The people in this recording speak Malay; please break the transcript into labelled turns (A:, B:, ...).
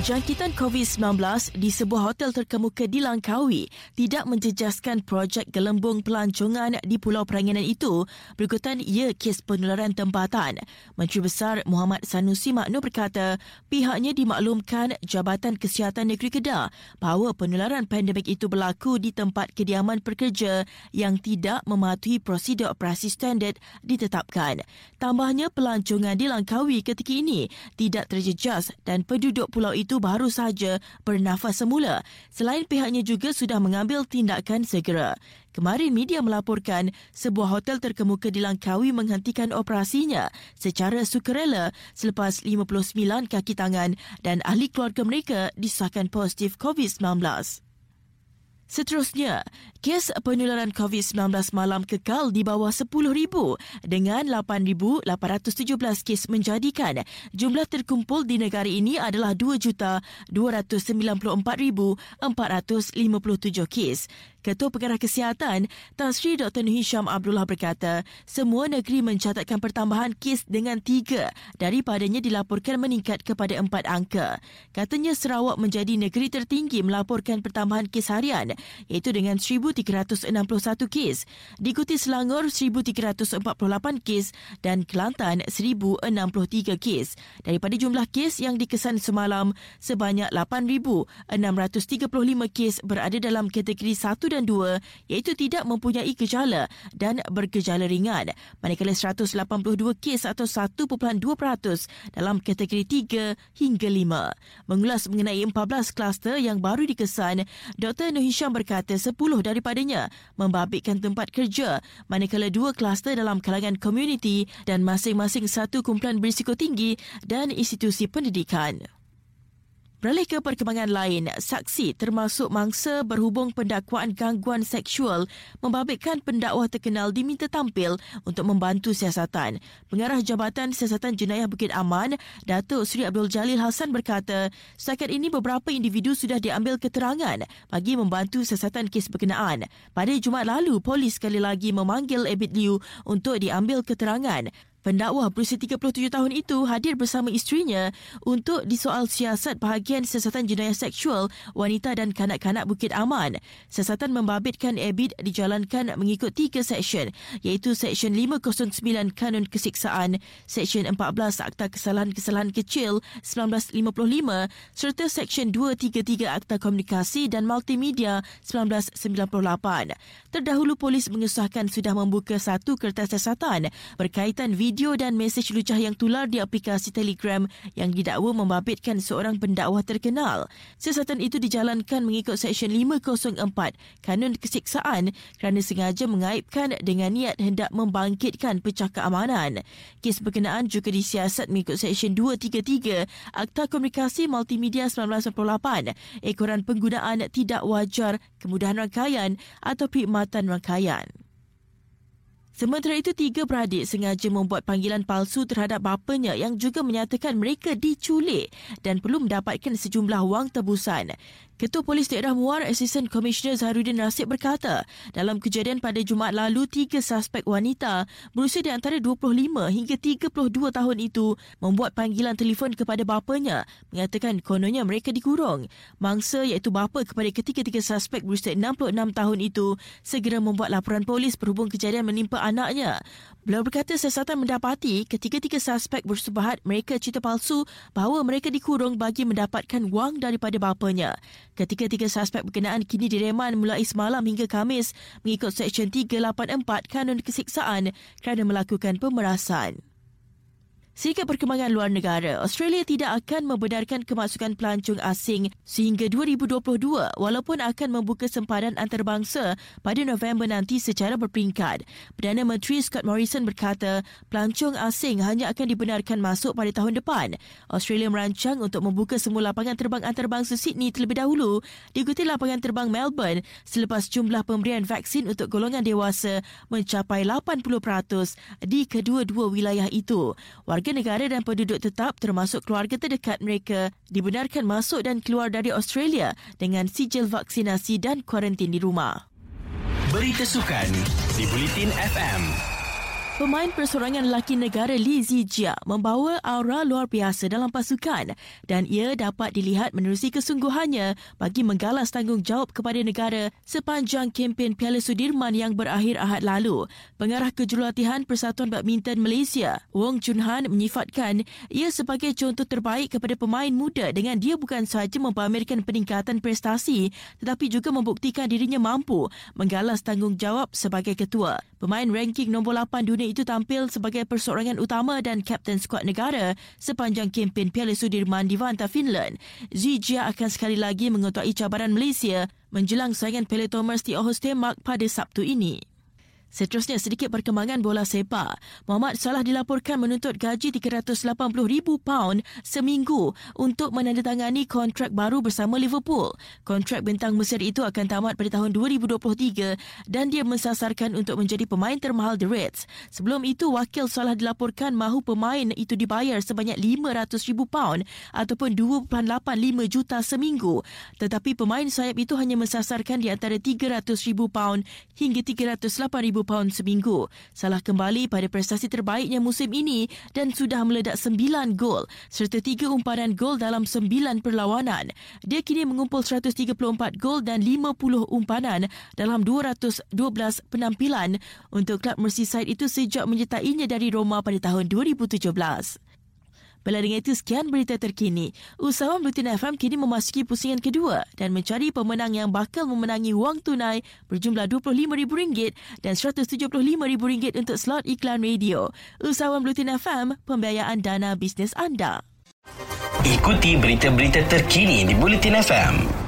A: Jangkitan COVID-19 di sebuah hotel terkemuka di Langkawi tidak menjejaskan projek gelembung pelancongan di Pulau Peranginan itu berikutan ia kes penularan tempatan. Menteri Besar Muhammad Sanusi Makno berkata pihaknya dimaklumkan Jabatan Kesihatan Negeri Kedah bahawa penularan pandemik itu berlaku di tempat kediaman pekerja yang tidak mematuhi prosedur operasi standard ditetapkan. Tambahnya pelancongan di Langkawi ketika ini tidak terjejas dan penduduk pulau itu baru saja bernafas semula. Selain pihaknya juga sudah mengambil tindakan segera. Kemarin media melaporkan sebuah hotel terkemuka di Langkawi menghentikan operasinya secara sukarela selepas 59 kaki tangan dan ahli keluarga mereka disahkan positif COVID-19. Seterusnya, kes penularan COVID-19 malam kekal di bawah 10,000 dengan 8,817 kes menjadikan jumlah terkumpul di negara ini adalah 2,294,457 kes. Ketua Pengarah Kesihatan, Tan Sri Dr. Hisham Abdullah berkata, semua negeri mencatatkan pertambahan kes dengan tiga daripadanya dilaporkan meningkat kepada empat angka. Katanya Sarawak menjadi negeri tertinggi melaporkan pertambahan kes harian iaitu dengan 1,361 kes. Diikuti Selangor 1,348 kes dan Kelantan 1,063 kes. Daripada jumlah kes yang dikesan semalam, sebanyak 8,635 kes berada dalam kategori 1 dan 2 iaitu tidak mempunyai gejala dan bergejala ringan manakala 182 kes atau 1.2% dalam kategori 3 hingga 5. Mengulas mengenai 14 kluster yang baru dikesan, Dr. Noh Hisham berkata 10 daripadanya membabitkan tempat kerja manakala dua kluster dalam kalangan komuniti dan masing-masing satu kumpulan berisiko tinggi dan institusi pendidikan. Beralih ke perkembangan lain, saksi termasuk mangsa berhubung pendakwaan gangguan seksual membabitkan pendakwa terkenal diminta tampil untuk membantu siasatan. Pengarah Jabatan Siasatan Jenayah Bukit Aman, Datuk Seri Abdul Jalil Hassan berkata, setakat ini beberapa individu sudah diambil keterangan bagi membantu siasatan kes berkenaan. Pada Jumaat lalu, polis sekali lagi memanggil Abid Liu untuk diambil keterangan. Pendakwa berusia 37 tahun itu hadir bersama isterinya untuk disoal siasat bahagian siasatan jenayah seksual wanita dan kanak-kanak Bukit Aman. Siasatan membabitkan Abid dijalankan mengikut tiga seksyen iaitu Seksyen 509 Kanun Kesiksaan, Seksyen 14 Akta Kesalahan-Kesalahan Kecil 1955 serta Seksyen 233 Akta Komunikasi dan Multimedia 1998. Terdahulu polis mengesahkan sudah membuka satu kertas siasatan berkaitan video video dan mesej lucah yang tular di aplikasi Telegram yang didakwa membabitkan seorang pendakwa terkenal. Siasatan itu dijalankan mengikut Seksyen 504 Kanun Kesiksaan kerana sengaja mengaibkan dengan niat hendak membangkitkan pecah keamanan. Kes berkenaan juga disiasat mengikut Seksyen 233 Akta Komunikasi Multimedia 1998 ekoran penggunaan tidak wajar kemudahan rangkaian atau perkhidmatan rangkaian. Sementara itu, tiga beradik sengaja membuat panggilan palsu terhadap bapanya yang juga menyatakan mereka diculik dan perlu mendapatkan sejumlah wang tebusan. Ketua Polis Daerah Muar, Assistant Commissioner Zahrudin Nasib berkata, dalam kejadian pada Jumaat lalu, tiga suspek wanita berusia di antara 25 hingga 32 tahun itu membuat panggilan telefon kepada bapanya mengatakan kononnya mereka dikurung. Mangsa iaitu bapa kepada ketiga-tiga suspek berusia 66 tahun itu segera membuat laporan polis berhubung kejadian menimpa anaknya. Beliau berkata siasatan mendapati ketiga-tiga suspek bersubahat mereka cerita palsu bahawa mereka dikurung bagi mendapatkan wang daripada bapanya. Ketiga-tiga suspek berkenaan kini direman mulai semalam hingga Kamis mengikut Seksyen 384 Kanun Kesiksaan kerana melakukan pemerasan. Sikap perkembangan luar negara, Australia tidak akan membenarkan kemasukan pelancong asing sehingga 2022 walaupun akan membuka sempadan antarabangsa pada November nanti secara berperingkat. Perdana Menteri Scott Morrison berkata pelancong asing hanya akan dibenarkan masuk pada tahun depan. Australia merancang untuk membuka semua lapangan terbang antarabangsa Sydney terlebih dahulu diikuti lapangan terbang Melbourne selepas jumlah pemberian vaksin untuk golongan dewasa mencapai 80% di kedua-dua wilayah itu. Warga warga negara dan penduduk tetap termasuk keluarga terdekat mereka dibenarkan masuk dan keluar dari Australia dengan sijil vaksinasi dan kuarantin di rumah.
B: Berita Sukan di Bulletin FM.
A: Pemain persorangan lelaki negara Li Zijia membawa aura luar biasa dalam pasukan dan ia dapat dilihat menerusi kesungguhannya bagi menggalas tanggungjawab kepada negara sepanjang kempen Piala Sudirman yang berakhir Ahad lalu. Pengarah kejurulatihan Persatuan Badminton Malaysia, Wong Chun Han menyifatkan ia sebagai contoh terbaik kepada pemain muda dengan dia bukan sahaja mempamerkan peningkatan prestasi tetapi juga membuktikan dirinya mampu menggalas tanggungjawab sebagai ketua. Pemain ranking nombor 8 dunia itu tampil sebagai perseorangan utama dan kapten skuad negara sepanjang kempen Piala Sudirman di Vanta, Finland. Zijia akan sekali lagi mengetuai cabaran Malaysia menjelang saingan Piala Thomas di Aarhus, Denmark pada Sabtu ini. Seterusnya sedikit perkembangan bola sepak. Muhammad Salah dilaporkan menuntut gaji RM380,000 pound seminggu untuk menandatangani kontrak baru bersama Liverpool. Kontrak bintang Mesir itu akan tamat pada tahun 2023 dan dia mensasarkan untuk menjadi pemain termahal The Reds. Sebelum itu, wakil Salah dilaporkan mahu pemain itu dibayar sebanyak RM500,000 pound ataupun 2.85 juta seminggu. Tetapi pemain sayap itu hanya mensasarkan di antara RM300,000 pound hingga RM308,000 pound seminggu. Salah kembali pada prestasi terbaiknya musim ini dan sudah meledak 9 gol serta 3 umpanan gol dalam 9 perlawanan. Dia kini mengumpul 134 gol dan 50 umpanan dalam 212 penampilan untuk klub Merseyside itu sejak menyertainya dari Roma pada tahun 2017. Bila dengan itu sekian berita terkini. Usahawan Blutin FM kini memasuki pusingan kedua dan mencari pemenang yang bakal memenangi wang tunai berjumlah RM25,000 dan RM175,000 untuk slot iklan radio. Usahawan Blutin FM, pembiayaan dana bisnes anda.
B: Ikuti berita-berita terkini di Bulletin FM.